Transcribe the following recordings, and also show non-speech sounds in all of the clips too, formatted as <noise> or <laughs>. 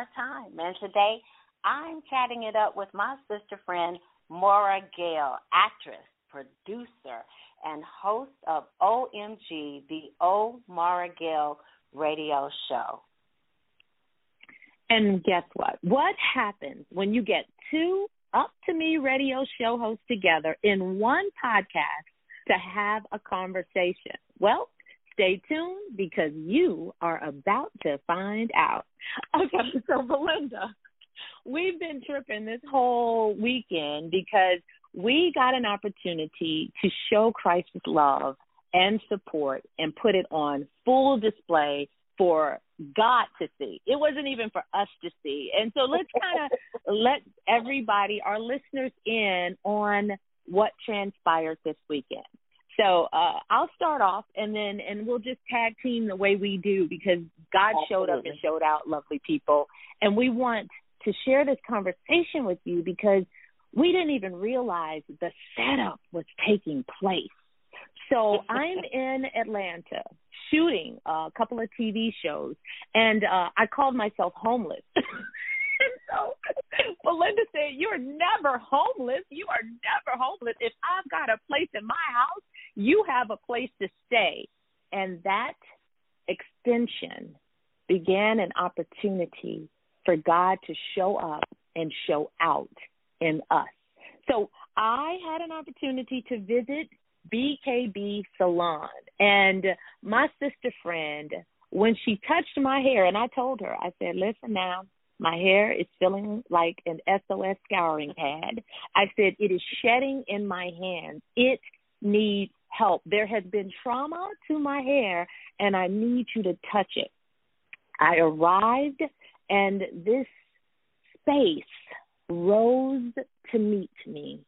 Our Time. And today I'm chatting it up with my sister friend, Maura Gale, actress, producer, and host of OMG, the O Maura Gale radio show. And guess what? What happens when you get two Up to Me radio show hosts together in one podcast to have a conversation? Well, stay tuned because you are about to find out. Okay, <laughs> so Belinda, we've been tripping this whole weekend because we got an opportunity to show Christ's love and support and put it on full display for God to see. It wasn't even for us to see. And so let's <laughs> kind of let everybody, our listeners, in on what transpired this weekend. So uh, I'll start off, and then and we'll just tag team the way we do because God Absolutely. showed up and showed out, lovely people, and we want to share this conversation with you because we didn't even realize the setup was taking place. So <laughs> I'm in Atlanta shooting a couple of TV shows, and uh, I called myself homeless. <laughs> and so Belinda said, You're never homeless. You are never homeless. If I've got a place in my house, you have a place to stay. And that extension began an opportunity for God to show up and show out in us. So I had an opportunity to visit BKB Salon. And my sister friend, when she touched my hair, and I told her, I said, listen now, my hair is feeling like an SOS scouring pad. I said, it is shedding in my hands. It needs help. There has been trauma to my hair, and I need you to touch it. I arrived, and this space rose to meet me.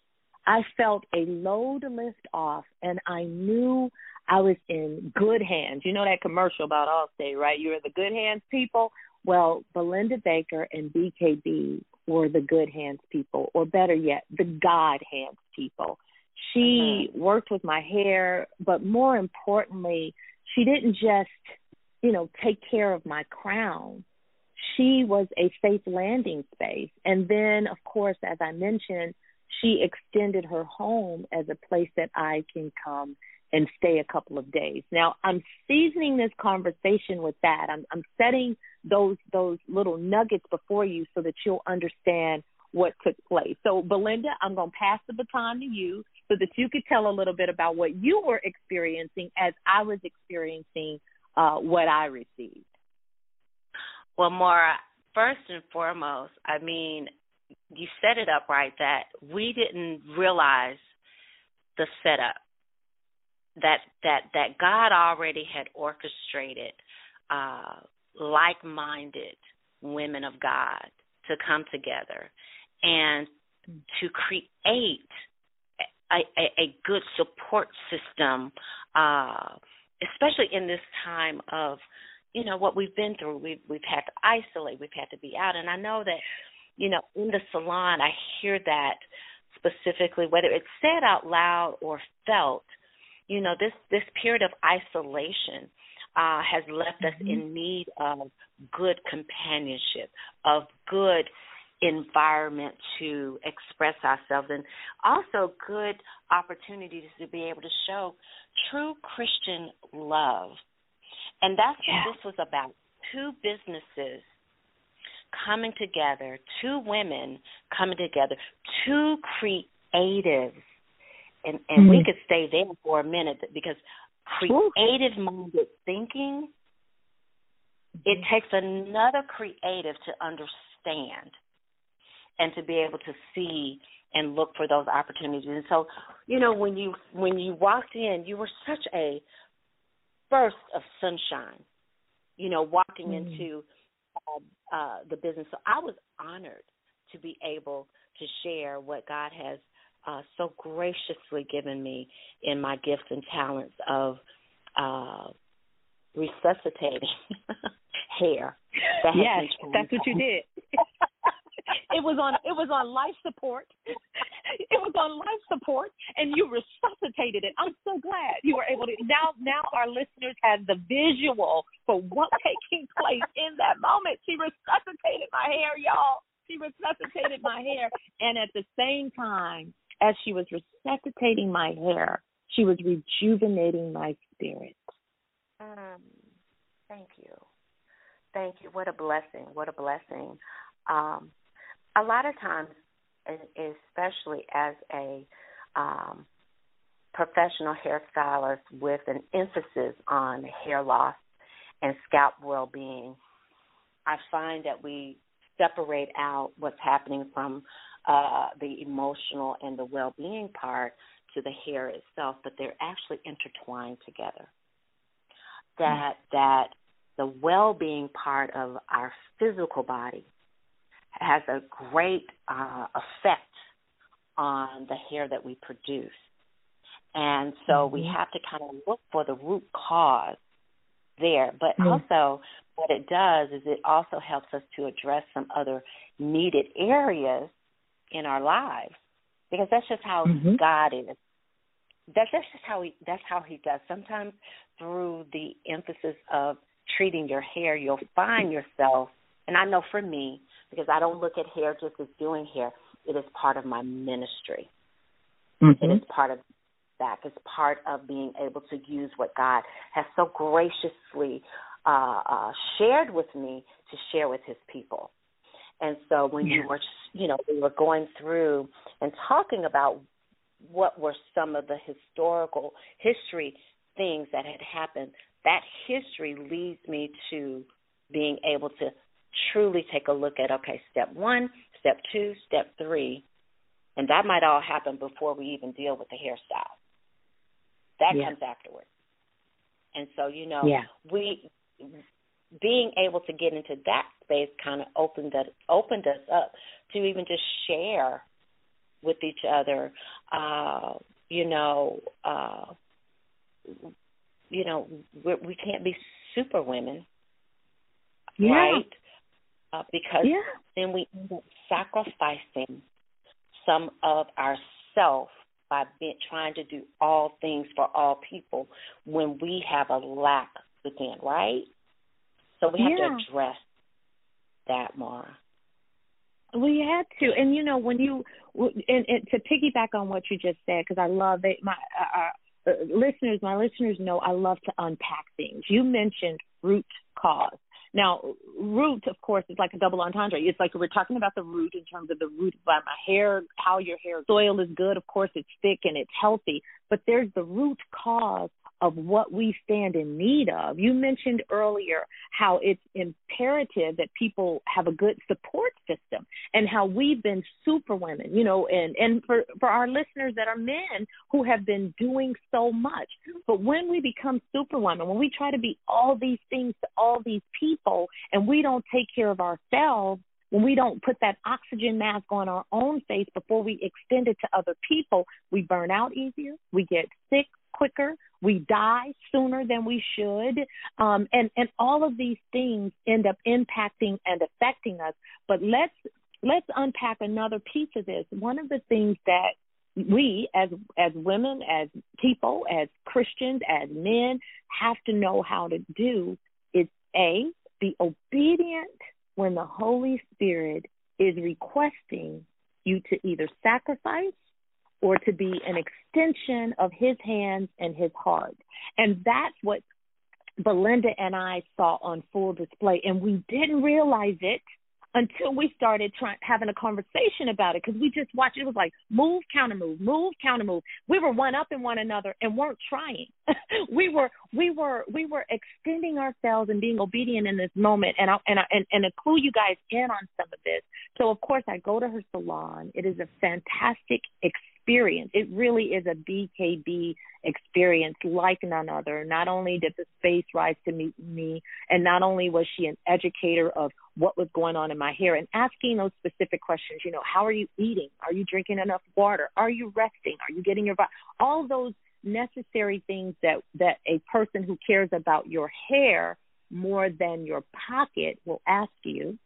I felt a load lift off, and I knew I was in good hands. You know that commercial about Allstate, right? You're the good hands people. Well, Belinda Baker and BKB were the good hands people, or better yet, the God hands people. She uh-huh. worked with my hair, but more importantly, she didn't just, you know, take care of my crown. She was a safe landing space. And then, of course, as I mentioned, she extended her home as a place that I can come and stay a couple of days. Now, I'm seasoning this conversation with that. I'm, I'm setting those those little nuggets before you so that you'll understand what took place. So, Belinda, I'm going to pass the baton to you so that you could tell a little bit about what you were experiencing as I was experiencing uh, what I received. Well, Maura, first and foremost, I mean, you set it up right that we didn't realize the setup that that that God already had orchestrated uh, like-minded women of God to come together and to create a, a, a good support system, uh, especially in this time of, you know, what we've been through. We've we've had to isolate, we've had to be out, and I know that, you know, in the salon, I hear that specifically, whether it's said out loud or felt. You know, this this period of isolation uh, has left mm-hmm. us in need of good companionship, of good environment to express ourselves and also good opportunities to be able to show true Christian love. And that's yeah. what this was about. Two businesses coming together, two women coming together, two creatives. and and mm-hmm. we could stay there for a minute because creative minded thinking it mm-hmm. takes another creative to understand and to be able to see and look for those opportunities. And so, you know, when you when you walked in, you were such a burst of sunshine. You know, walking mm-hmm. into uh, uh, the business. So I was honored to be able to share what God has uh, so graciously given me in my gifts and talents of uh, resuscitating <laughs> hair. That yes, that's what you did. <laughs> it was on it was on life support. It was on life support, and you resuscitated it. I'm so glad you were able to. Now, now our listeners have the visual for what taking place in that moment. She resuscitated my hair, y'all. She resuscitated my hair, and at the same time, as she was resuscitating my hair, she was rejuvenating my spirit. Um, thank you. Thank you. What a blessing. What a blessing. Um, a lot of times, especially as a um, professional hairstylist with an emphasis on hair loss and scalp well being, I find that we separate out what's happening from uh, the emotional and the well being part to the hair itself, but they're actually intertwined together. That mm-hmm. that the well being part of our physical body has a great uh, effect on the hair that we produce. And so mm-hmm. we have to kind of look for the root cause there. But mm-hmm. also, what it does is it also helps us to address some other needed areas in our lives because that's just how mm-hmm. God is. That's that's just how he that's how he does. Sometimes through the emphasis of treating your hair, you'll find yourself and I know for me, because I don't look at hair just as doing hair, it is part of my ministry. Mm-hmm. It is part of that. It's part of being able to use what God has so graciously uh, uh, shared with me to share with His people. And so when you were, you know, we were going through and talking about what were some of the historical history things that had happened, that history leads me to being able to truly take a look at okay, step one, step two, step three, and that might all happen before we even deal with the hairstyle. That yeah. comes afterwards. And so, you know, yeah. we being able to get into that space kind of opened us opened us up to even just share with each other uh you know uh you know we're, we can't be super women yeah. right uh, because yeah. then we end up sacrificing some of ourself by being, trying to do all things for all people when we have a lack within, right? So we have yeah. to address that more. We had to, and you know when you and, and to piggyback on what you just said, because I love it. My uh, uh, listeners, my listeners know I love to unpack things. You mentioned root cause, now, root, of course, is like a double entendre. It's like we're talking about the root in terms of the root by my hair, how your hair soil is good. Of course, it's thick and it's healthy, but there's the root cause of what we stand in need of. You mentioned earlier how it's imperative that people have a good support system and how we've been super women, you know, and, and for, for our listeners that are men who have been doing so much. But when we become super women, when we try to be all these things to all these people and we don't take care of ourselves, when we don't put that oxygen mask on our own face before we extend it to other people, we burn out easier, we get sick quicker, we die sooner than we should, um, and and all of these things end up impacting and affecting us. But let's let's unpack another piece of this. One of the things that we as as women, as people, as Christians, as men have to know how to do is a be obedient when the Holy Spirit is requesting you to either sacrifice or to be an extension of his hands and his heart. And that's what Belinda and I saw on full display. And we didn't realize it until we started trying having a conversation about it because we just watched it was like move counter move move counter move. We were one up in one another and weren't trying. <laughs> We were we were we were extending ourselves and being obedient in this moment. And I, and I, and and clue you guys in on some of this so of course I go to her salon. It is a fantastic experience experience. It really is a BKB experience like none other. Not only did the space rise to meet me, and not only was she an educator of what was going on in my hair and asking those specific questions, you know, how are you eating? Are you drinking enough water? Are you resting? Are you getting your body? all those necessary things that that a person who cares about your hair more than your pocket will ask you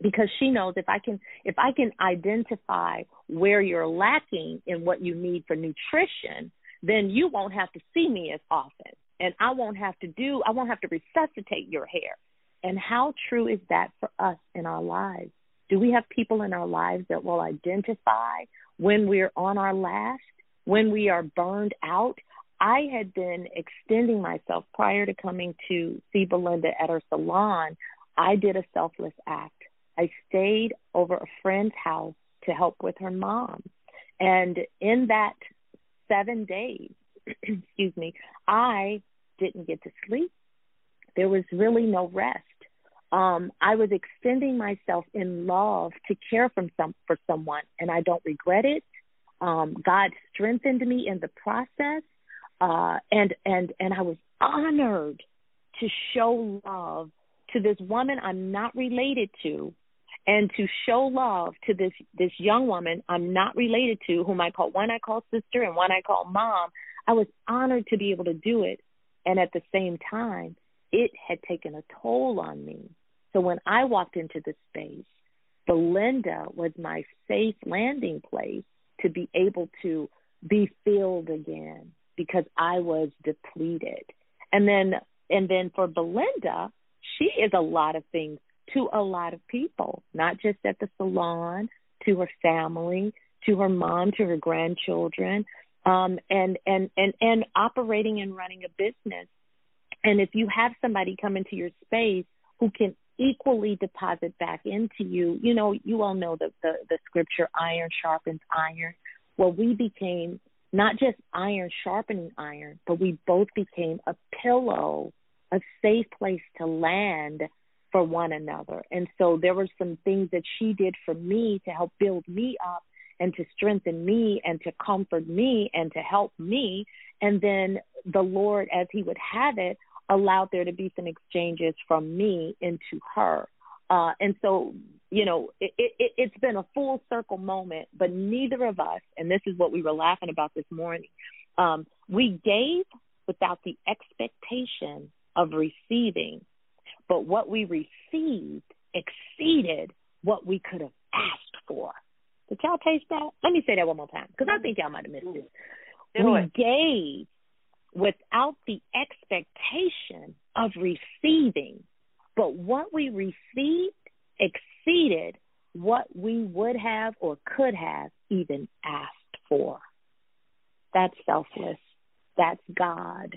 because she knows if I can if I can identify where you're lacking in what you need for nutrition, then you won't have to see me as often and I won't have to do I won't have to resuscitate your hair. And how true is that for us in our lives? Do we have people in our lives that will identify when we're on our last, when we are burned out? I had been extending myself prior to coming to see Belinda at her salon. I did a selfless act. I stayed over a friend's house to help with her mom. And in that seven days, <clears throat> excuse me, I didn't get to sleep. There was really no rest. Um, I was extending myself in love to care from some for someone, and I don't regret it. Um, God strengthened me in the process, uh, and and and I was honored to show love to this woman I'm not related to, and to show love to this this young woman I'm not related to, whom I call one I call sister and one I call mom. I was honored to be able to do it, and at the same time, it had taken a toll on me. So when I walked into the space, Belinda was my safe landing place to be able to be filled again because I was depleted. And then and then for Belinda, she is a lot of things to a lot of people, not just at the salon, to her family, to her mom, to her grandchildren, um, and and and and operating and running a business. And if you have somebody come into your space who can equally deposit back into you, you know, you all know the the, the scripture, iron sharpens iron. Well, we became not just iron sharpening iron, but we both became a pillow, a safe place to land for one another. And so there were some things that she did for me to help build me up and to strengthen me and to comfort me and to help me. And then the Lord, as He would have it, allowed there to be some exchanges from me into her. Uh, and so, you know, it, it, it's been a full circle moment, but neither of us, and this is what we were laughing about this morning, um, we gave without the expectation of receiving but what we received exceeded what we could have asked for. Did y'all taste that? Let me say that one more time because I think y'all might have missed it. Do we it. gave without the expectation of receiving, but what we received exceeded what we would have or could have even asked for. That's selfless. That's God.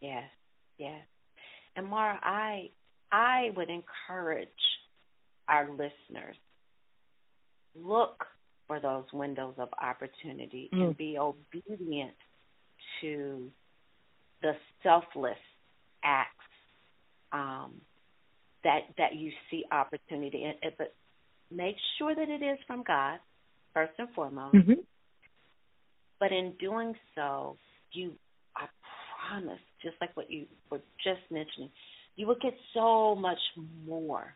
Yes, yes. And Maura, I I would encourage our listeners look for those windows of opportunity Mm. and be obedient to the selfless acts um, that that you see opportunity in. But make sure that it is from God first and foremost. Mm-hmm. But in doing so, you, I promise, just like what you were just mentioning, you will get so much more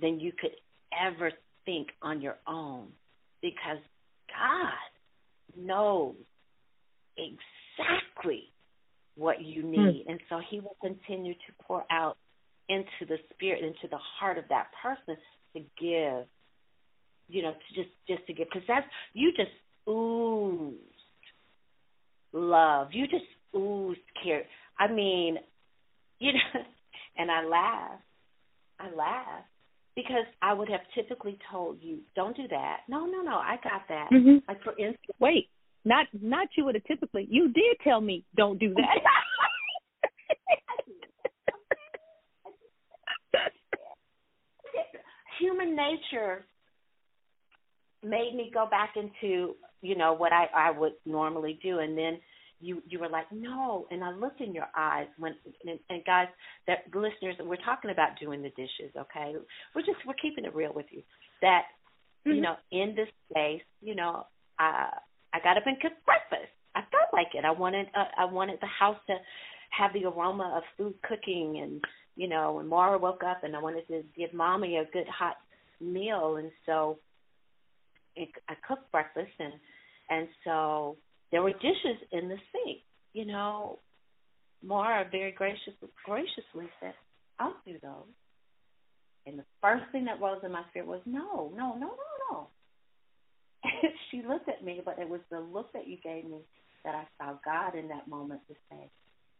than you could ever think on your own because God knows exactly what you hmm. need. And so He will continue to pour out into the spirit, into the heart of that person to give, you know, to just, just to give. Because that's, you just oozed love. You just oozed care. I mean, you know, <laughs> and I laugh. I laugh because I would have typically told you, "Don't do that." No, no, no. I got that. Mhm. Like for instance, Wait, not not you would have typically. You did tell me don't do that. <laughs> Human nature made me go back into you know what I I would normally do, and then you you were like no, and I looked in your eyes when and, and guys that listeners we're talking about doing the dishes, okay? We're just we're keeping it real with you that mm-hmm. you know in this space, you know, I I got up and cooked breakfast. I felt like it. I wanted uh, I wanted the house to have the aroma of food cooking and you know when Maura woke up and I wanted to give mommy a good hot meal and so it, I cooked breakfast and and so there were dishes in the sink. You know, Maura very gracious, graciously said, "I'll do those." And the first thing that rose in my spirit was, "No, no, no, no, no." <laughs> she looked at me, but it was the look that you gave me that I saw God in that moment to say,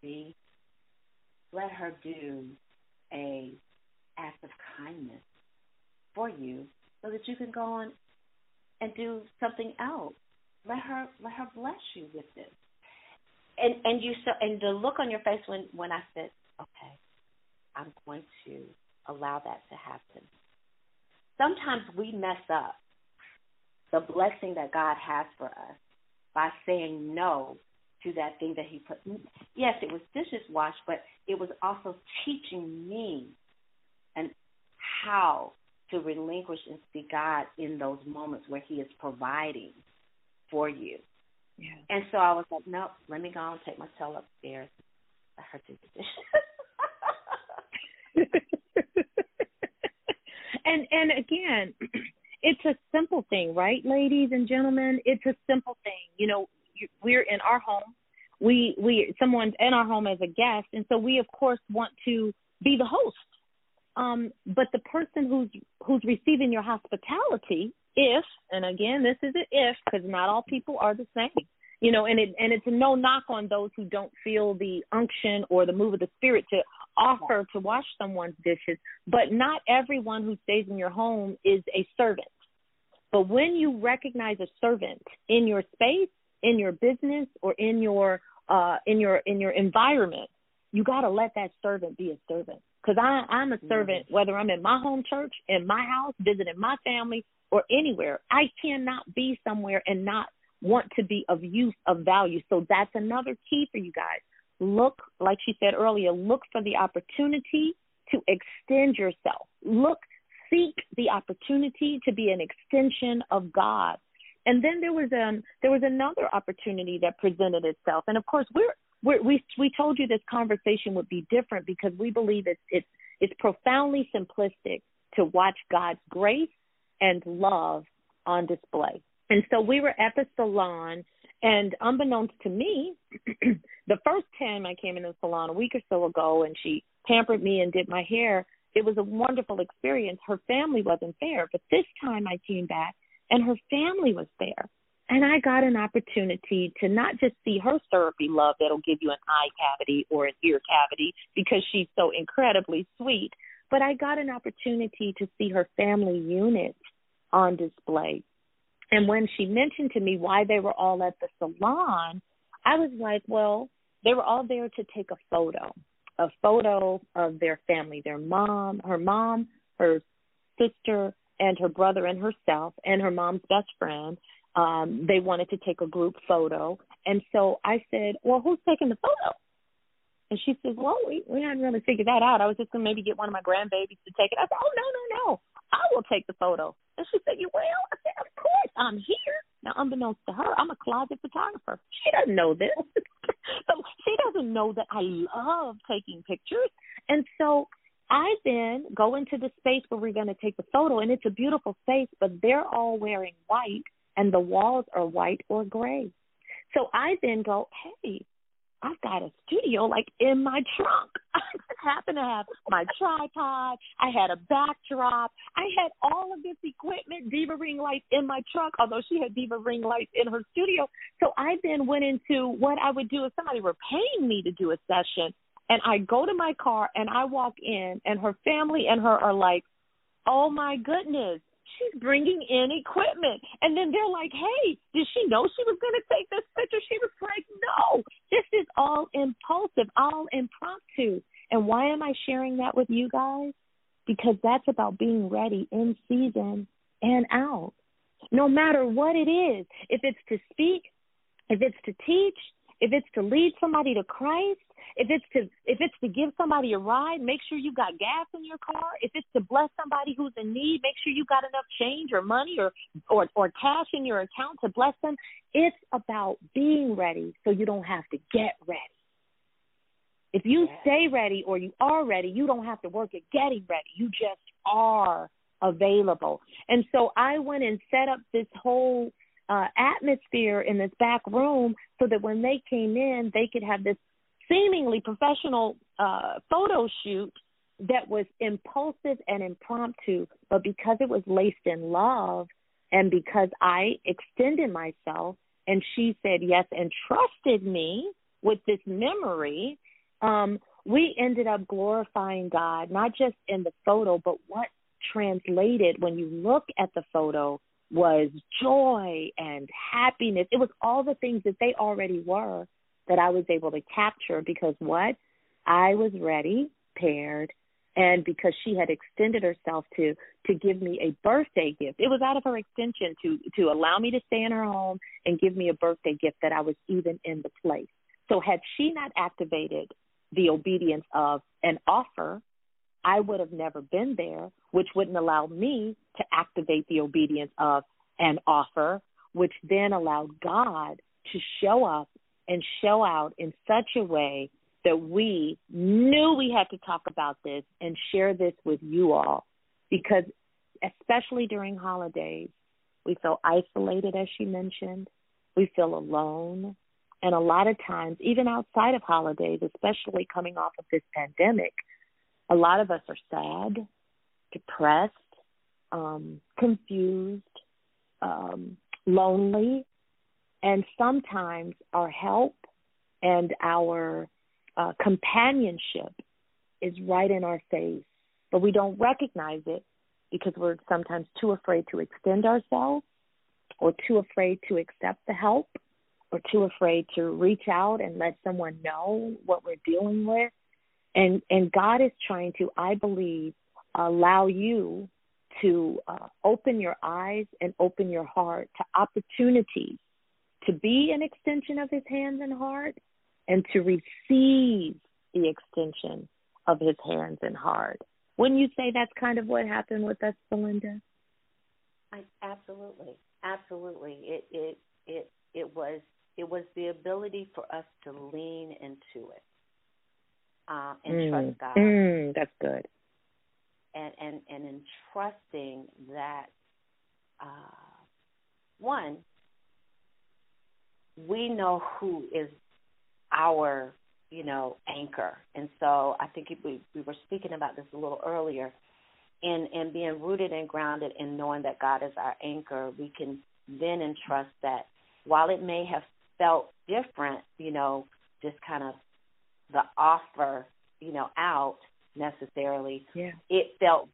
"See, let her do a act of kindness for you, so that you can go on and do something else. Let her let her bless you with this. And and you so and the look on your face when when I said, okay, I'm going to allow that to happen. Sometimes we mess up the blessing that God has for us by saying no to that thing that He put. Yes, it was dishes washed, but it was also teaching me and how to relinquish and see God in those moments where He is providing for you. Yeah. And so I was like, nope, let me go and take my tail upstairs. Her do the dishes. and and again, <clears throat> it's a simple thing, right, ladies and gentlemen? It's a simple thing. You know, we're in our home. We we someone's in our home as a guest, and so we of course want to be the host um, but the person who's who's receiving your hospitality, if and again this is an if because not all people are the same, you know, and it and it's a no knock on those who don't feel the unction or the move of the spirit to offer to wash someone's dishes. But not everyone who stays in your home is a servant. But when you recognize a servant in your space, in your business, or in your uh, in your in your environment, you got to let that servant be a servant because I I'm a mm-hmm. servant whether I'm in my home church, in my house, visiting my family, or anywhere. I cannot be somewhere and not want to be of use of value. So that's another key for you guys. Look, like she said earlier, look for the opportunity to extend yourself. Look, seek the opportunity to be an extension of God. And then there was um there was another opportunity that presented itself. And of course, we're we're, we we told you this conversation would be different because we believe it's it's it's profoundly simplistic to watch God's grace and love on display. And so we were at the salon, and unbeknownst to me, <clears throat> the first time I came in the salon a week or so ago, and she pampered me and did my hair, it was a wonderful experience. Her family wasn't there, but this time I came back, and her family was there. And I got an opportunity to not just see her syrupy love that'll give you an eye cavity or an ear cavity because she's so incredibly sweet, but I got an opportunity to see her family unit on display. And when she mentioned to me why they were all at the salon, I was like, well, they were all there to take a photo, a photo of their family, their mom, her mom, her sister, and her brother and herself, and her mom's best friend um, they wanted to take a group photo. And so I said, Well, who's taking the photo? And she says, Well, we, we hadn't really figured that out. I was just going to maybe get one of my grandbabies to take it. I said, Oh, no, no, no. I will take the photo. And she said, You will? I said, Of course. I'm here. Now, unbeknownst to her, I'm a closet photographer. She doesn't know this. <laughs> so she doesn't know that I love taking pictures. And so I then go into the space where we're going to take the photo, and it's a beautiful space, but they're all wearing white and the walls are white or gray. So I then go, hey, I've got a studio like in my trunk. <laughs> I happen to have my tripod. I had a backdrop. I had all of this equipment, Diva ring lights in my trunk, although she had Diva ring lights in her studio. So I then went into what I would do if somebody were paying me to do a session. And I go to my car and I walk in, and her family and her are like, oh my goodness, she's bringing in equipment. And then they're like, hey, did she know she was going to take this picture? She was like, no, this is all impulsive, all impromptu. And why am I sharing that with you guys? because that's about being ready in season and out. No matter what it is, if it's to speak, if it's to teach, if it's to lead somebody to Christ, if it's to if it's to give somebody a ride, make sure you got gas in your car. If it's to bless somebody who's in need, make sure you got enough change or money or or or cash in your account to bless them. It's about being ready so you don't have to get ready. If you stay ready or you are ready, you don't have to work at getting ready. You just are available. And so I went and set up this whole uh, atmosphere in this back room so that when they came in, they could have this seemingly professional uh, photo shoot that was impulsive and impromptu, but because it was laced in love and because I extended myself and she said yes and trusted me with this memory, um, we ended up glorifying God, not just in the photo, but what translated when you look at the photo was joy and happiness. It was all the things that they already were that I was able to capture because what? I was ready, paired, and because she had extended herself to to give me a birthday gift. It was out of her extension to to allow me to stay in her home and give me a birthday gift that I was even in the place. So had she not activated the obedience of an offer, I would have never been there, which wouldn't allow me to activate the obedience of an offer, which then allowed God to show up and show out in such a way that we knew we had to talk about this and share this with you all. Because especially during holidays we feel isolated as she mentioned. We feel alone. And a lot of times even outside of holidays especially coming off of this pandemic a lot of us are sad depressed um confused um lonely and sometimes our help and our uh, companionship is right in our face, but we don't recognize it because we're sometimes too afraid to extend ourselves or too afraid to accept the help or too afraid to reach out and let someone know what we're dealing with. And and God is trying to, I believe, allow you to uh, open your eyes and open your heart to opportunities to be an extension of his hands and heart and to receive the extension of his hands and heart. Wouldn't you say that's kind of what happened with us, Belinda? I, absolutely, absolutely. It it it it was it was the ability for us to lean into it uh, and mm. trust God. Mm, that's good. And and and in trusting that, uh, one, we know who is our, you know, anchor. And so I think we we were speaking about this a little earlier. In in being rooted and grounded in knowing that God is our anchor, we can then entrust that while it may have felt different, you know, just kind of the offer, you know, out necessarily, yeah. it felt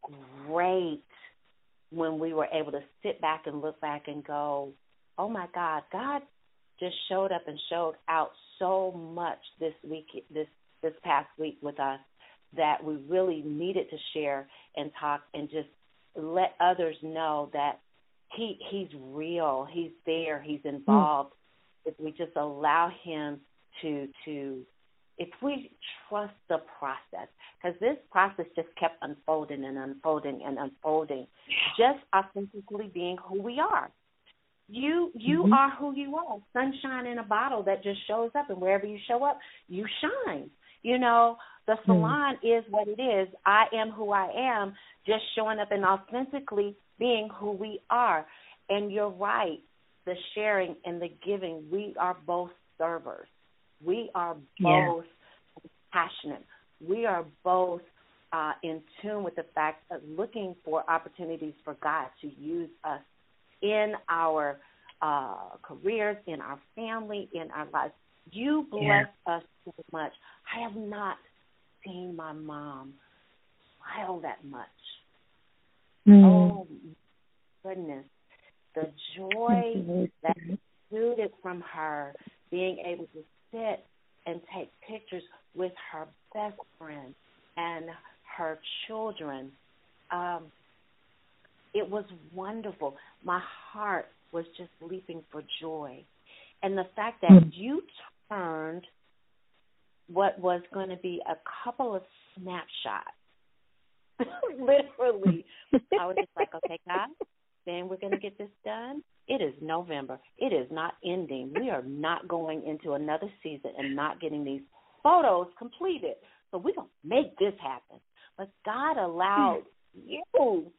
great when we were able to sit back and look back and go, oh my God, God just showed up and showed out so much this week this this past week with us that we really needed to share and talk and just let others know that he he's real he's there he's involved mm. if we just allow him to to if we trust the process because this process just kept unfolding and unfolding and unfolding just authentically being who we are you you mm-hmm. are who you are. Sunshine in a bottle that just shows up, and wherever you show up, you shine. You know, the mm-hmm. salon mm. is what it is. I am who I am, just showing up and authentically being who we are. And you're right, the sharing and the giving, we are both servers. We are both yeah. passionate. We are both uh, in tune with the fact of looking for opportunities for God to use us in our uh, careers, in our family, in our lives. You bless yeah. us so much. I have not seen my mom smile that much. Mm. Oh goodness, the joy that exuded from her being able to sit and take pictures with her best friend and her children um, it was wonderful. My heart was just leaping for joy, and the fact that mm. you turned what was going to be a couple of snapshots. <laughs> Literally, I was just like, okay, guys, then we're going to get this done. It is November. It is not ending. We are not going into another season and not getting these photos completed. So we're going to make this happen. But God allowed you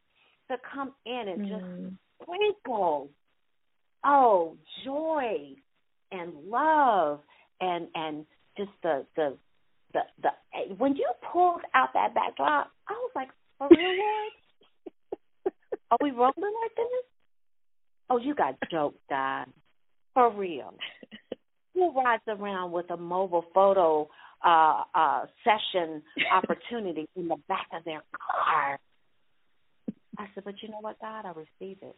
to come in and just mm-hmm. sprinkle, oh, joy and love and and just the the the the when you pulled out that backdrop, I was like, for real, Lord? Are we rolling like this? Oh, you got jokes, Don. For real. <laughs> Who rides around with a mobile photo uh uh session <laughs> opportunity in the back of their car? I said, But you know what, God, I receive it.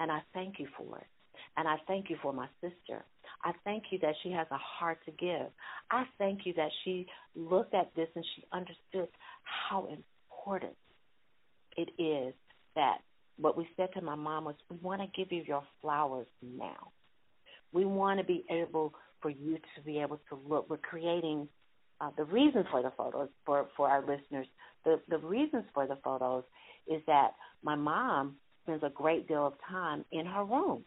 And I thank you for it. And I thank you for my sister. I thank you that she has a heart to give. I thank you that she looked at this and she understood how important it is that what we said to my mom was, we want to give you your flowers now. We want to be able for you to be able to look. We're creating uh, the reasons for the photos for for our listeners. The the reasons for the photos is that my mom spends a great deal of time in her room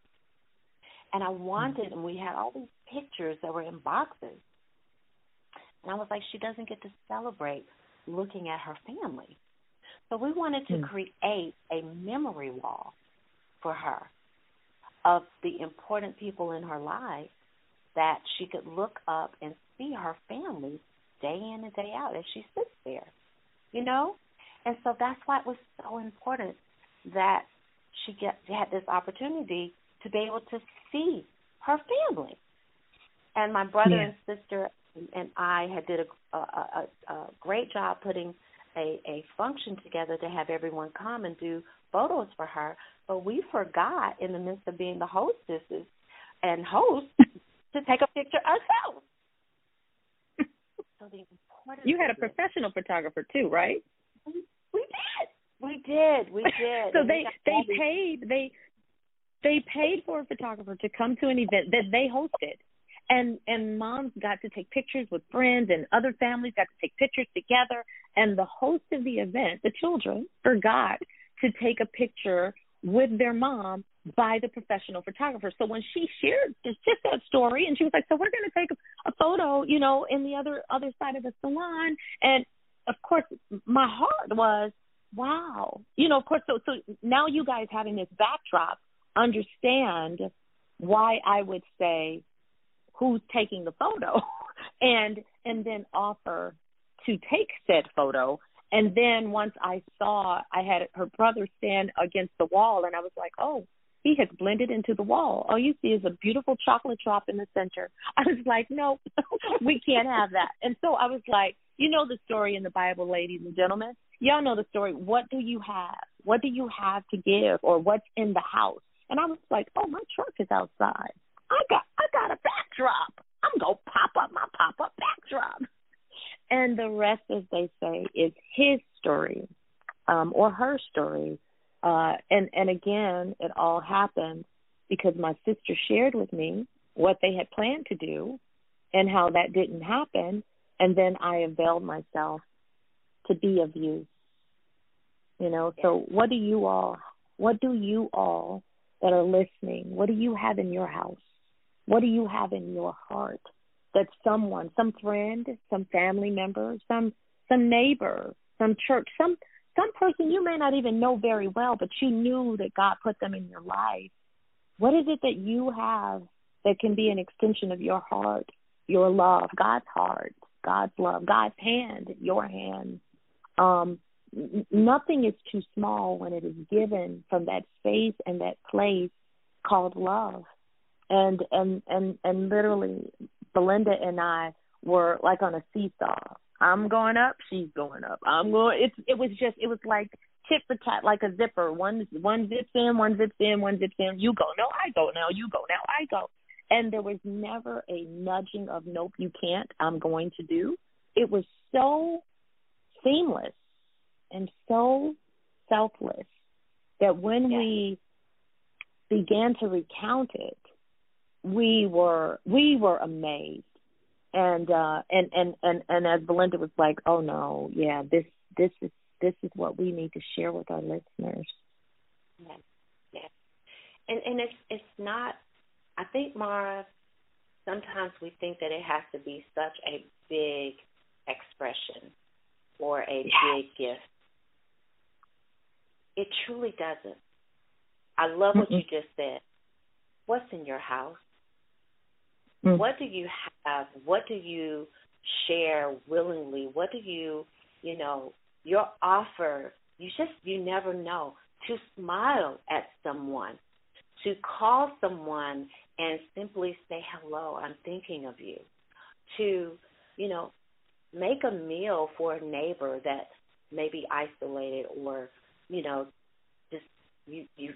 and I wanted, mm-hmm. and we had all these pictures that were in boxes. And I was like, she doesn't get to celebrate looking at her family. So we wanted to mm-hmm. create a memory wall for her of the important people in her life that she could look up and see her family day in and day out as she sits there. You know? And so that's why it was so important that she get had this opportunity to be able to see her family. And my brother yeah. and sister and I had did a, a, a, a great job putting a, a function together to have everyone come and do photos for her. But we forgot in the midst of being the hostesses and hosts to take a picture ourselves. <laughs> so the you had a professional photographer too, right? We, we did. We did. We <laughs> did. so and they they paid they they paid for a photographer to come to an event that they hosted and and moms got to take pictures with friends and other families got to take pictures together. And the host of the event the children forgot to take a picture with their mom by the professional photographer. So when she shared just that story and she was like so we're going to take a, a photo you know in the other other side of the salon. And of course my heart was wow. You know of course so so now you guys having this backdrop understand why I would say who's taking the photo <laughs> and and then offer to take said photo and then once I saw I had her brother stand against the wall and I was like, "Oh, he has blended into the wall. All you see is a beautiful chocolate drop in the center." <laughs> I was like, "Nope. <laughs> we can't have that." And so I was like, "You know the story in the Bible, ladies and gentlemen. Y'all know the story. What do you have? What do you have to give or what's in the house?" And I was like, oh, my truck is outside. I got I got a backdrop. I'm gonna pop up my pop up backdrop. And the rest, as they say, is his story, um, or her story. Uh, and and again, it all happened because my sister shared with me what they had planned to do, and how that didn't happen. And then I availed myself to be of use. You know, so what do you all? What do you all that are listening, what do you have in your house? What do you have in your heart that someone, some friend, some family member, some some neighbor, some church, some some person you may not even know very well, but you knew that God put them in your life. What is it that you have that can be an extension of your heart, your love, God's heart, God's love, God's hand, your hand? Um, nothing is too small when it is given from that space and that place called love and and and and literally belinda and i were like on a seesaw. I'm going up she's going up. I'm going it's it was just it was like tit for tat like a zipper. One one zips in one zips in one zips in. You go no i go now you go now i go. And there was never a nudging of nope you can't i'm going to do. It was so seamless and so selfless that when we began to recount it, we were we were amazed. And uh and and and and as Belinda was like, "Oh no, yeah, this this is this is what we need to share with our listeners." Yeah. Yeah. And and it's it's not I think Maura sometimes we think that it has to be such a big expression or a yes. big gift. It truly doesn't. I love what Mm-mm. you just said. What's in your house? Mm. What do you have? What do you share willingly? What do you, you know, your offer, you just, you never know. To smile at someone, to call someone and simply say hello, I'm thinking of you. To, you know, make a meal for a neighbor that may be isolated or, you know, just you you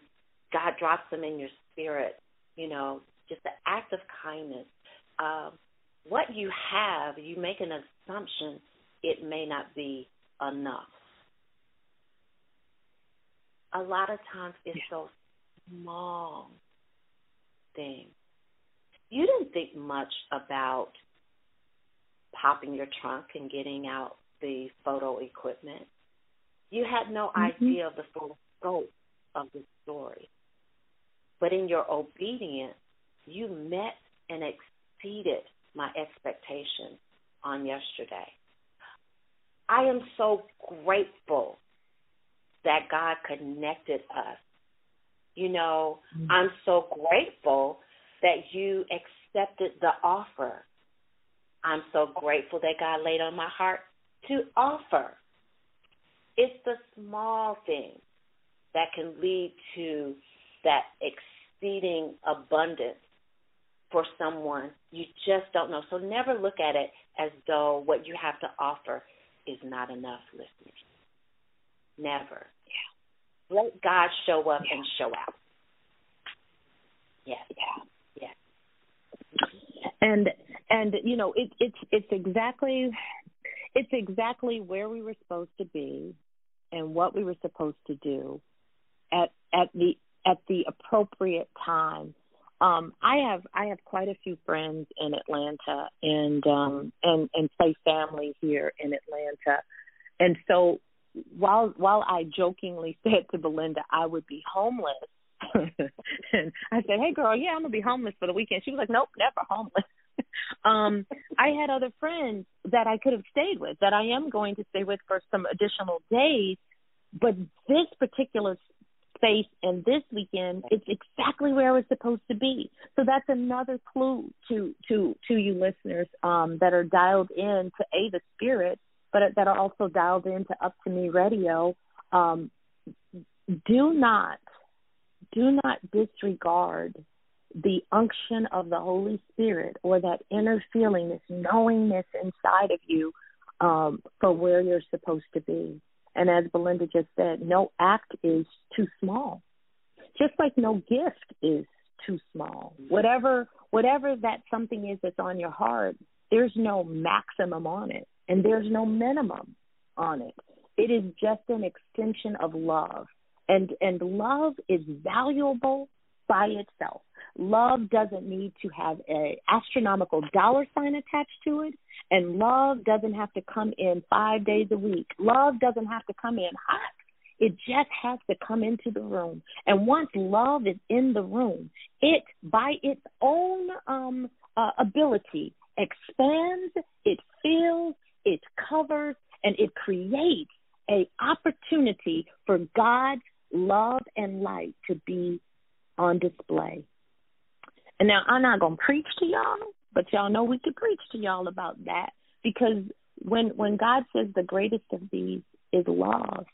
God drops them in your spirit, you know, just an act of kindness. Um, what you have, you make an assumption it may not be enough. A lot of times it's those small things. You didn't think much about popping your trunk and getting out the photo equipment. You had no Mhm. idea of the full scope of the story. But in your obedience, you met and exceeded my expectations on yesterday. I am so grateful that God connected us. You know, Mm. I'm so grateful that you accepted the offer. I'm so grateful that God laid on my heart to offer. It's the small things that can lead to that exceeding abundance for someone. You just don't know. So never look at it as though what you have to offer is not enough, listeners. Never. Yeah. Let God show up and show out. Yes. Yeah. Yes. and and you know it, it's it's exactly it's exactly where we were supposed to be and what we were supposed to do at at the at the appropriate time um i have i have quite a few friends in atlanta and um and and say family here in atlanta and so while while i jokingly <laughs> said to belinda i would be homeless <laughs> and I said, "Hey, girl, yeah, I'm gonna be homeless for the weekend." She was like, "Nope, never homeless." <laughs> um, I had other friends that I could have stayed with, that I am going to stay with for some additional days, but this particular space and this weekend, it's exactly where I was supposed to be. So that's another clue to to to you listeners um, that are dialed in to a the spirit, but that are also dialed in to Up2Me Radio. Um, do not do not disregard the unction of the Holy Spirit or that inner feeling, this knowingness inside of you um, for where you're supposed to be. And as Belinda just said, no act is too small. Just like no gift is too small. Mm-hmm. Whatever whatever that something is that's on your heart, there's no maximum on it and there's no minimum on it. It is just an extension of love and and love is valuable by itself. Love doesn't need to have a astronomical dollar sign attached to it, and love doesn't have to come in 5 days a week. Love doesn't have to come in hot. It just has to come into the room. And once love is in the room, it by its own um uh, ability expands, it fills, it covers, and it creates a opportunity for God's love and light to be on display. And now I'm not gonna preach to y'all, but y'all know we could preach to y'all about that because when when God says the greatest of these is love,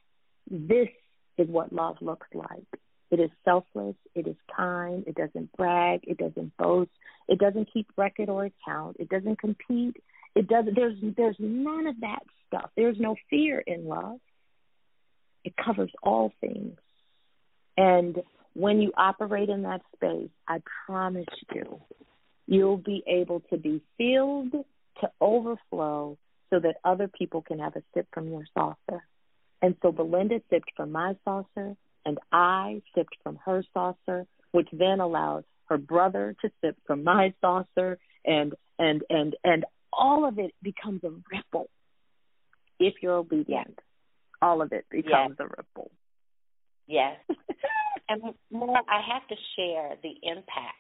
this is what love looks like. It is selfless, it is kind, it doesn't brag, it doesn't boast, it doesn't keep record or account, it doesn't compete, it doesn't there's there's none of that stuff. There's no fear in love. It covers all things. And when you operate in that space, I promise you, you'll be able to be filled to overflow so that other people can have a sip from your saucer. And so Belinda sipped from my saucer, and I sipped from her saucer, which then allowed her brother to sip from my saucer, and and and and all of it becomes a ripple if you're obedient. All of it becomes yes. a ripple. Yes. <laughs> and more, I have to share the impact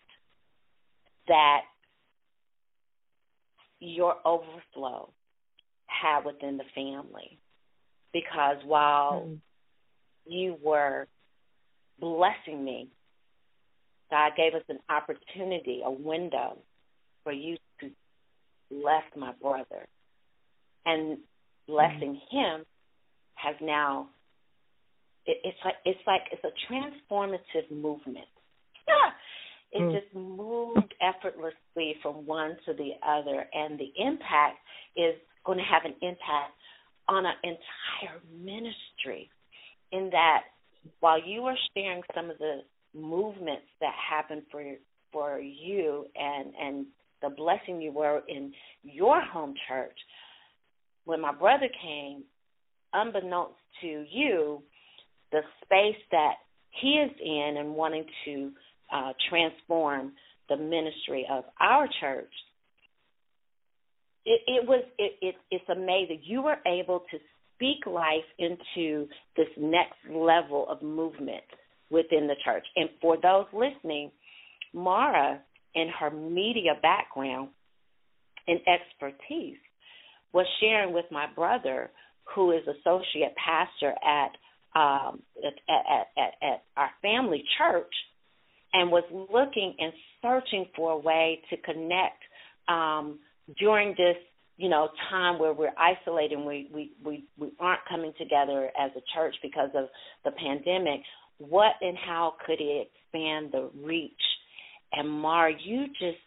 that your overflow had within the family. Because while mm. you were blessing me, God gave us an opportunity, a window for you to bless my brother. And blessing mm. him has now it, it's like it's like it's a transformative movement. <laughs> it mm. just moved effortlessly from one to the other, and the impact is going to have an impact on an entire ministry. In that, while you are sharing some of the movements that happened for for you and and the blessing you were in your home church, when my brother came, unbeknownst to you, the space that he is in and wanting to uh, transform the ministry of our church, it, it was it, it it's amazing. You were able to speak life into this next level of movement within the church. And for those listening, Maura, in her media background and expertise, was sharing with my brother, who is associate pastor at um, at, at, at, at our family church, and was looking and searching for a way to connect um, during this you know time where we're isolated and we, we we we aren't coming together as a church because of the pandemic what and how could it expand the reach? And mar you just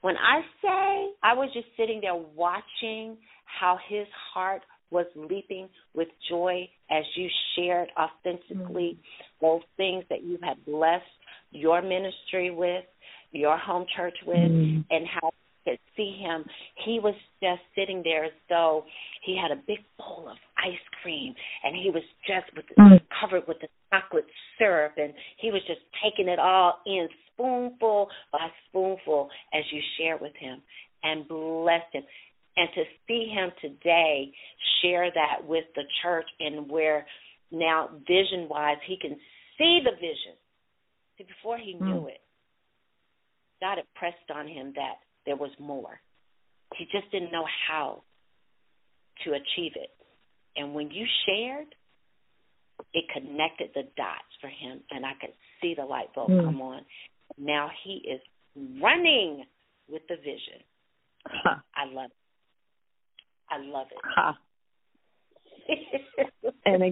when i say i was just sitting there watching how his heart was leaping with joy as you shared authentically mm-hmm. those things that you had blessed your ministry with your home church with mm-hmm. and how you could see him. He was just sitting there as though he had a big bowl of ice cream and he was just with mm. covered with the chocolate syrup and he was just taking it all in spoonful by spoonful as you share with him and bless him. And to see him today share that with the church and where now vision wise he can see the vision. See, before he knew mm. it, God had pressed on him that there was more. He just didn't know how to achieve it. And when you shared, it connected the dots for him, and I could see the light bulb mm. come on. Now he is running with the vision. Huh. <laughs> I love it. I love it. Huh. and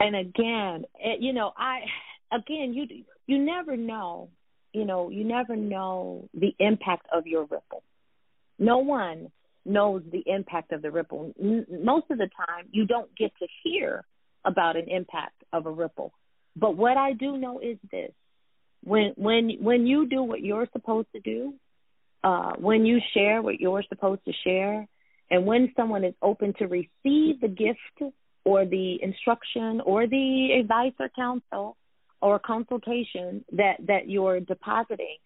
and again, eh, you know, I again, you you never know you know, you never know the impact of your ripple. No one knows the impact of the ripple. Most of the time, you don't get to hear about an impact of a ripple. But what I do know is this: when when when you do what you're supposed to do, uh, when you share what you're supposed to share, and when someone is open to receive the gift or the instruction or the advice or counsel, or consultation that that you're depositing,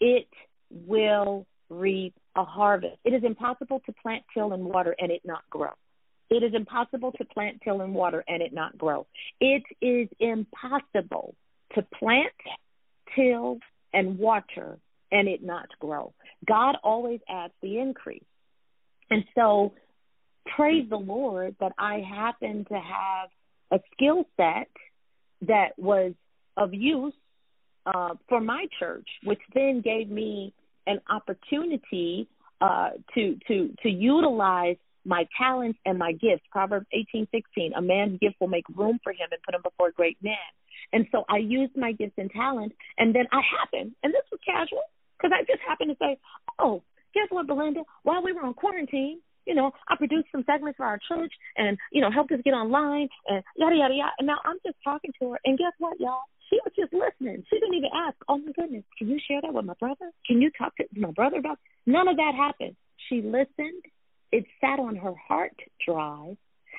it will reap a harvest. It is impossible to plant, till, and water and it not grow. It is impossible to plant, till, and water and it not grow. It is impossible to plant, till, and water and it not grow. God always adds the increase. And so, praise the Lord that I happened to have a skill set that was of use uh, for my church, which then gave me an opportunity uh, to to to utilize my talents and my gifts. Proverbs eighteen sixteen: A man's gift will make room for him and put him before great men. And so I used my gifts and talents, and then I happened, and this was casual, because I just happened to say, "Oh, guess what, Belinda? While we were on quarantine, you know, I produced some segments for our church and, you know, helped us get online and yada, yada, yada. And now I'm just talking to her. And guess what, y'all? She was just listening. She didn't even ask, oh, my goodness, can you share that with my brother? Can you talk to my brother about None of that happened. She listened. It sat on her heart drive.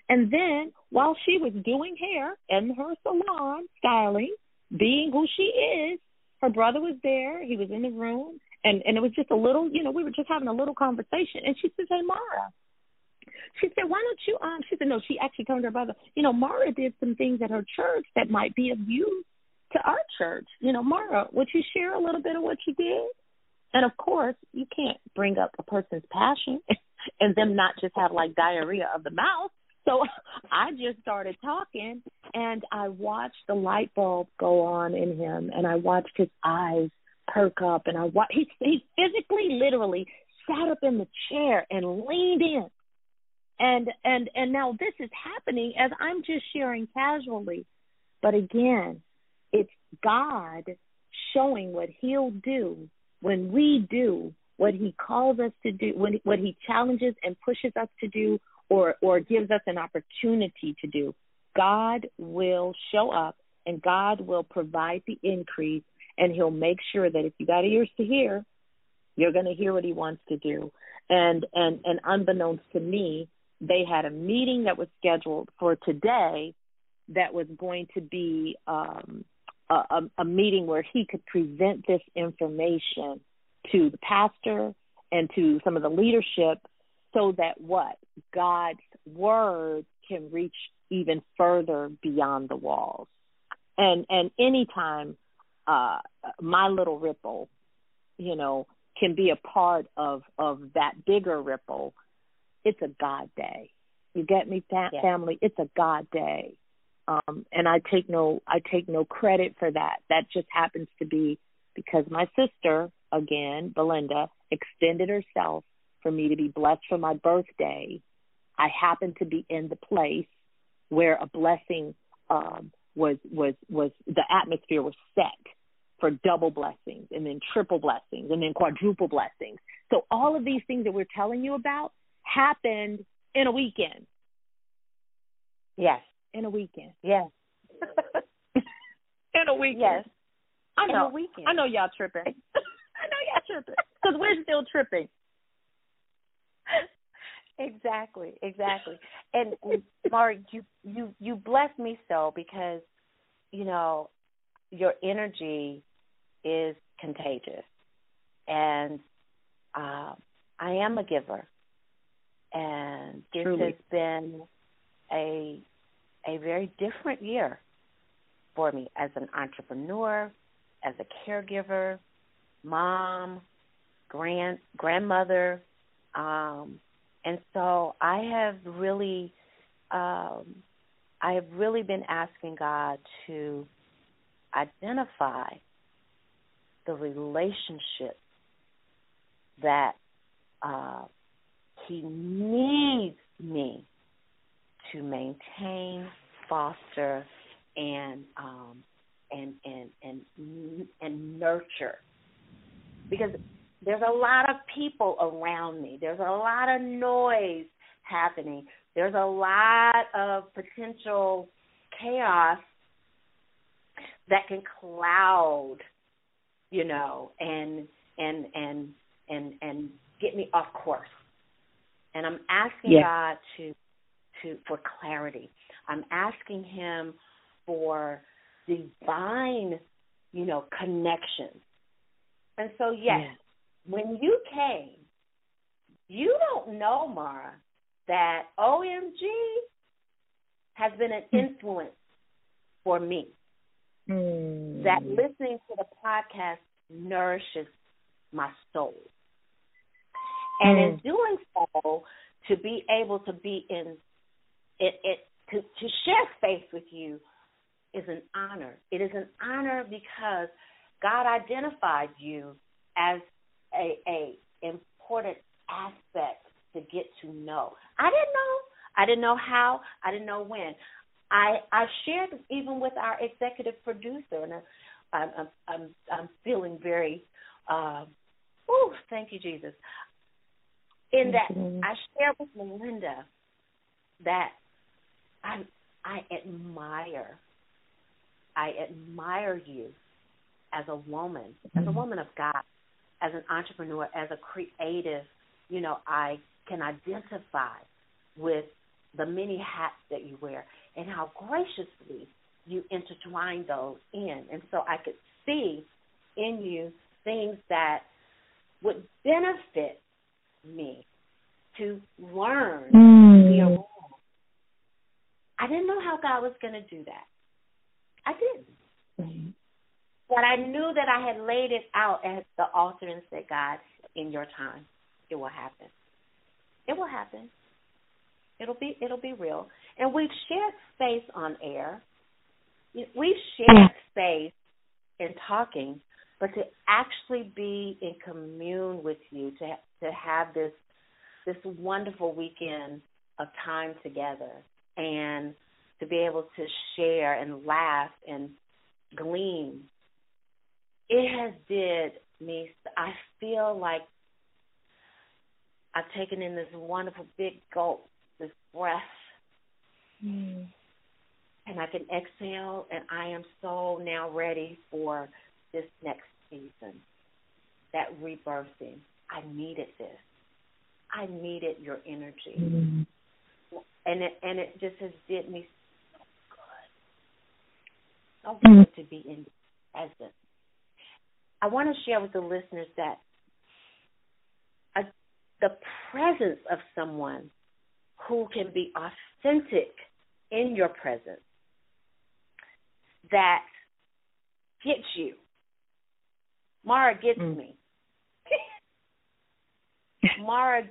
And then while she was doing hair in her salon, styling, being who she is, her brother was there. He was in the room, and and it was just a little, you know, we were just having a little conversation. And she says, "Hey, Maura." She said, "Why don't you?" Um, she said, "No." She actually told her brother, "You know, Maura did some things at her church that might be of use to our church. You know, Maura, would you share a little bit of what you did?" And of course, you can't bring up a person's passion <laughs> and them not just have like diarrhea of the mouth. So <laughs> I just started talking and I watched the light bulb go on in him and I watched his eyes perk up and I watched he he physically literally sat up in the chair and leaned in. And and and now this is happening as I'm just sharing casually. But again, it's God showing what he'll do when we do what he calls us to do, when what he challenges and pushes us to do or or gives us an opportunity to do, God will show up and God will provide the increase and he'll make sure that if you got ears to hear, you're going to hear what he wants to do. And and and unbeknownst to me, they had a meeting that was scheduled for today that was going to be um a, a meeting where he could present this information to the pastor and to some of the leadership so that what God's word can reach even further beyond the walls. And and anytime uh my little ripple, you know, can be a part of of that bigger ripple, it's a God day. You get me, fa- yeah. family? It's a God day um, and I take no I take no credit for that. That just happens to be because my sister, again, Belinda, extended herself for me to be blessed for my birthday. I happened to be in the place where a blessing um, was was was the atmosphere was set for double blessings and then triple blessings and then quadruple blessings. So all of these things that we're telling you about happened in a weekend. Yes in a weekend. Yes. <laughs> in a weekend. Yes. I know. In a weekend. I know y'all tripping. <laughs> I know y'all tripping because we're still tripping. <laughs> Exactly, exactly. And, Mark, you you you bless me so because you know your energy is contagious, and uh, I am a giver, and this Truly. has been a a very different year for me as an entrepreneur, as a caregiver, mom, grand grandmother, um, and so I have really, um, I have really been asking God to identify the relationship that uh, He needs me to maintain, foster, and um, and and and and nurture. Because there's a lot of people around me. There's a lot of noise happening. There's a lot of potential chaos that can cloud, you know, and and and and and get me off course. And I'm asking. God to to for clarity. I'm asking him for divine, you know, connection. And so yes, when you came, you don't know, Maura, that OMG has been an hmm. influence for me. Mm. That listening to the podcast nourishes my soul. And mm. in doing so, to be able to be in it, it to, to share space with you is an honor. It is an honor because God identified you as a, a important aspect to get to know. I didn't know. I didn't know how. I didn't know when. I I shared even with our executive producer, and I'm I'm I'm, I'm feeling very. Um, oh, thank you, Jesus. In that, I shared with Melinda that I I admire I admire you as a woman, as a mm-hmm. woman of God, as an entrepreneur, as a creative, you know, I can identify with the many hats that you wear and how graciously you intertwine those in. And so I could see in you things that would benefit me to learn mm. I didn't know how God was going to do that. I didn't. Mm-hmm. But I knew that I had laid it out at the altar and said, God, in your time, it will happen. It will happen. It'll be it'll be real. And we've shared space on air. We've shared space in talking, but to actually be in commune with you, to to have this this wonderful weekend of time together, and to be able to share and laugh and glean, it has did me. I feel like I've taken in this wonderful big gulp, this breath, mm. and I can exhale, and I am so now ready for this next season, that rebirthing. I needed this. I needed your energy. Mm. And it and it just has did me so good. So good to be in present. I want to share with the listeners that a, the presence of someone who can be authentic in your presence that gets you. Maura gets mm. me. <laughs> Maura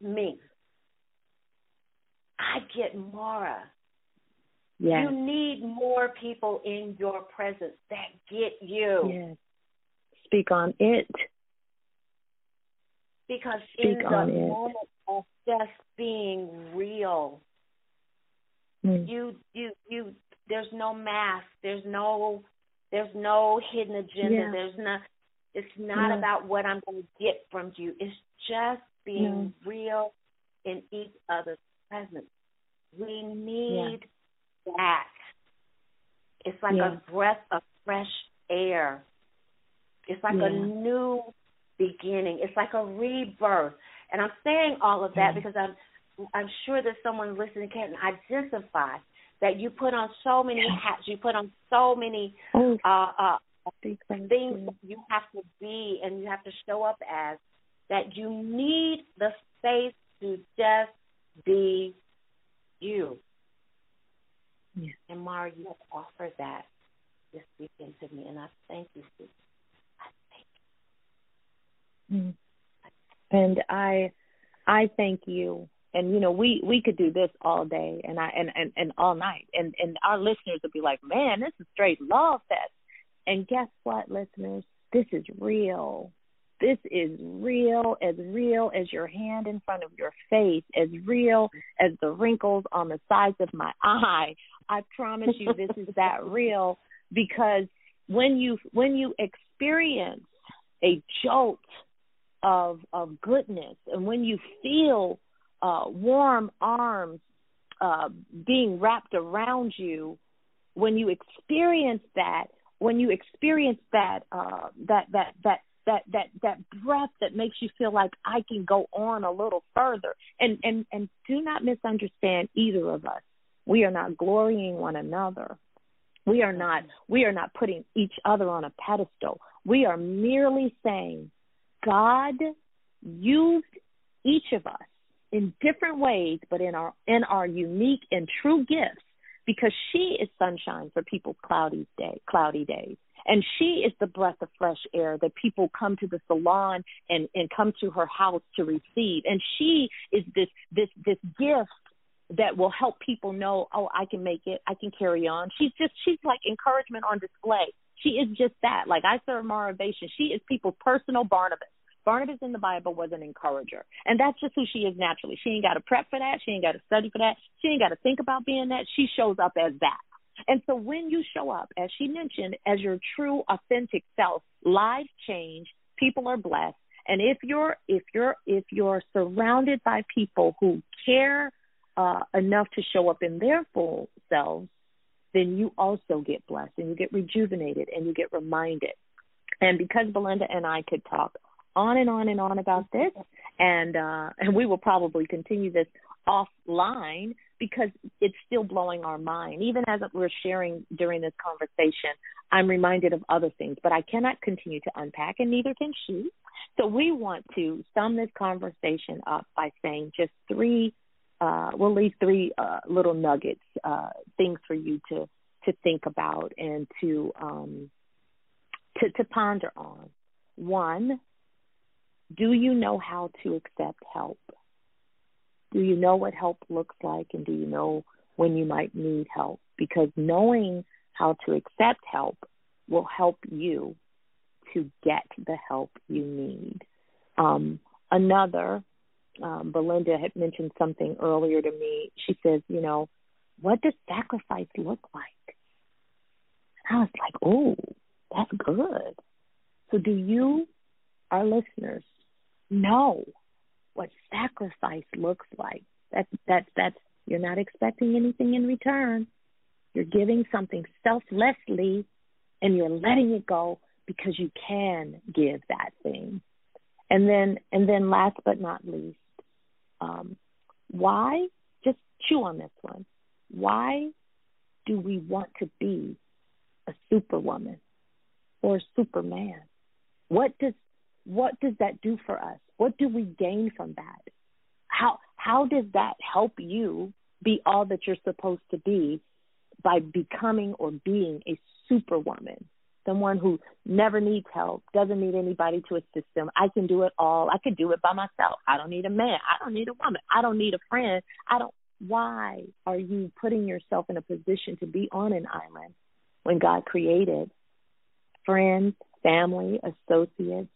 me. I get Maura. Yes. You need more people in your presence that get you. Yes. Speak on it. Because Speak in the moment just being real, mm. you you you there's no mask, there's no there's no hidden agenda, yeah. there's no it's not yeah. about what I'm going to get from you. It's just being yeah. real in each other's presence. We need that. It's like a breath of fresh air. It's like a new beginning. It's like a rebirth. And I'm saying all of that because I'm I'm sure that someone listening can identify that you put on so many hats, you put on so many oh. uh, uh, things you have to be and you have to show up as that you need the space to just be you. Yeah. And Maura, you have offered that this weekend to me, and I thank you, Susan. I thank you. Mm. And I, I thank you. And you know, we we could do this all day, and I and and and all night, and and our listeners would be like, "Man, this is straight love fest." And guess what, listeners? This is real. This is real, as real as your hand in front of your face, as real as the wrinkles on the sides of my <laughs> eye. I promise you this is that real because when you when you experience a jolt of of goodness and when you feel uh warm arms uh being wrapped around you when you experience that when you experience that uh that that that that that that breath that makes you feel like I can go on a little further. And and and do not misunderstand either of us. We are not glorying one another. We are not we are not putting each other on a pedestal. We are merely saying God used each of us in different ways, but in our in our unique and true gifts, because she is sunshine for people's cloudy day cloudy days. And she is the breath of fresh air that people come to the salon and, and come to her house to receive. And she is this this this gift that will help people know, oh, I can make it, I can carry on. She's just she's like encouragement on display. She is just that. Like I serve motivation. She is people's personal Barnabas. Barnabas in the Bible was an encourager. And that's just who she is naturally. She ain't got to prep for that. She ain't got to study for that. She ain't got to think about being that. She shows up as that. And so when you show up, as she mentioned, as your true authentic self, lives change, people are blessed. And if you're if you're if you're surrounded by people who care uh, enough to show up in their full selves, then you also get blessed and you get rejuvenated and you get reminded. And because Belinda and I could talk on and on and on about this, and uh, <laughs> and we will probably continue this offline because it's still blowing our mind. Even as we're sharing during this conversation, I'm reminded of other things, but I cannot continue to unpack, and neither can she. So we want to sum this conversation up by saying just three. Uh, we'll leave three uh, little nuggets, uh, things for you to to think about and to um, to, to ponder on. One, do you know how to accept help? Do you know what help looks like and do you know when you might need help? Because knowing how to accept help will help you to get the help you need. Um, another, um, Belinda had mentioned something earlier to me. She says, you know, what does sacrifice look like? And I was like, oh, that's good. So do you, our listeners, know what sacrifice looks like? That's that's that's you're not expecting anything in return. You're giving something selflessly and you're letting it go because you can give that thing. And then and then last but not least, um, why just chew on this one. Why do we want to be a superwoman or a superman? What does what does that do for us? What do we gain from that? How how does that help you be all that you're supposed to be by becoming or being a superwoman? Someone who never needs help, doesn't need anybody to assist them. I can do it all. I can do it by myself. I don't need a man. I don't need a woman. I don't need a friend. I don't why are you putting yourself in a position to be on an island when God created friends, family, associates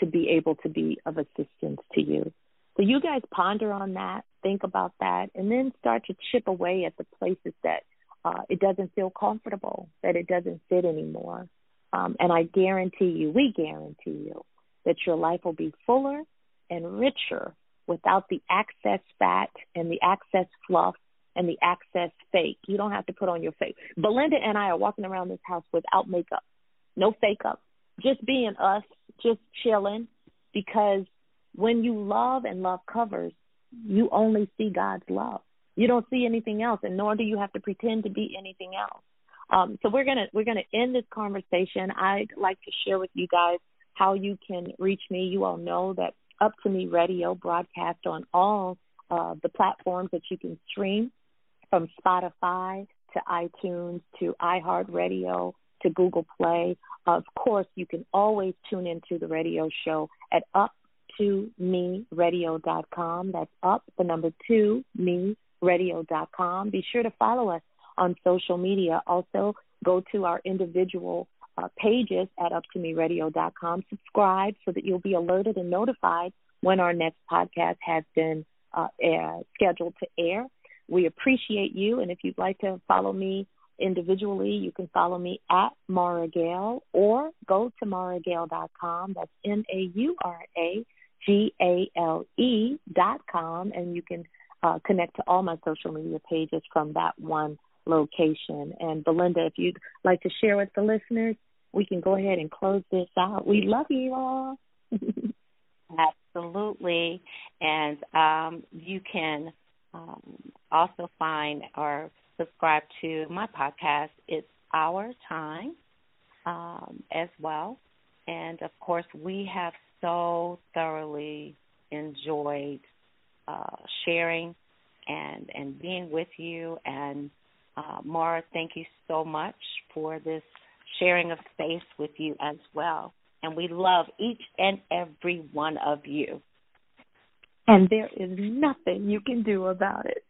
to be able to be of assistance to you? So you guys ponder on that, think about that, and then start to chip away at the places that uh, it doesn't feel comfortable, that it doesn't fit anymore. Um, and I guarantee you, we guarantee you, that your life will be fuller and richer without the excess fat and the excess fluff and the excess fake. You don't have to put on your fake. Belinda and I are walking around this house without makeup, no fake up, just being us, just chilling. Because when you love and love covers, you only see God's love. You don't see anything else, and nor do you have to pretend to be anything else. Um, so we're gonna we're gonna end this conversation. I'd like to share with you guys how you can reach me. You all know that Up to Me Radio broadcast on all uh, the platforms that you can stream, from Spotify to iTunes to iHeartRadio to Google Play. Of course, you can always tune into the radio show at Up to Me Radio.com. That's up the number two me radio.com. Be sure to follow us on social media. Also, go to our individual uh, pages at up2meradio.com. Subscribe so that you'll be alerted and notified when our next podcast has been uh, air, scheduled to air. We appreciate you, and if you'd like to follow me individually, you can follow me at Maura Gale or go to mauragale.com. That's M A U R A G A L E.com, and you can uh, connect to all my social media pages from that one location. And Belinda, if you'd like to share with the listeners, we can go ahead and close this out. We love you all. <laughs> Absolutely. And um, you can um, also find or subscribe to my podcast. It's Our Time um, as well. And of course, we have so thoroughly enjoyed uh, sharing and and being with you. And uh, Maura, thank you so much for this sharing of space with you as well. And we love each and every one of you. And there is nothing you can do about it.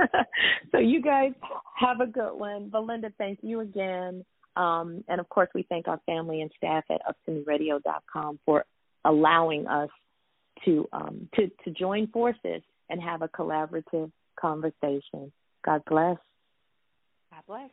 <laughs> so you guys have a good one. Belinda, thank you again. Um, and of course, we thank our family and staff at up2meradio.com for allowing us to um, to to join forces and have a collaborative conversation. God bless. God bless.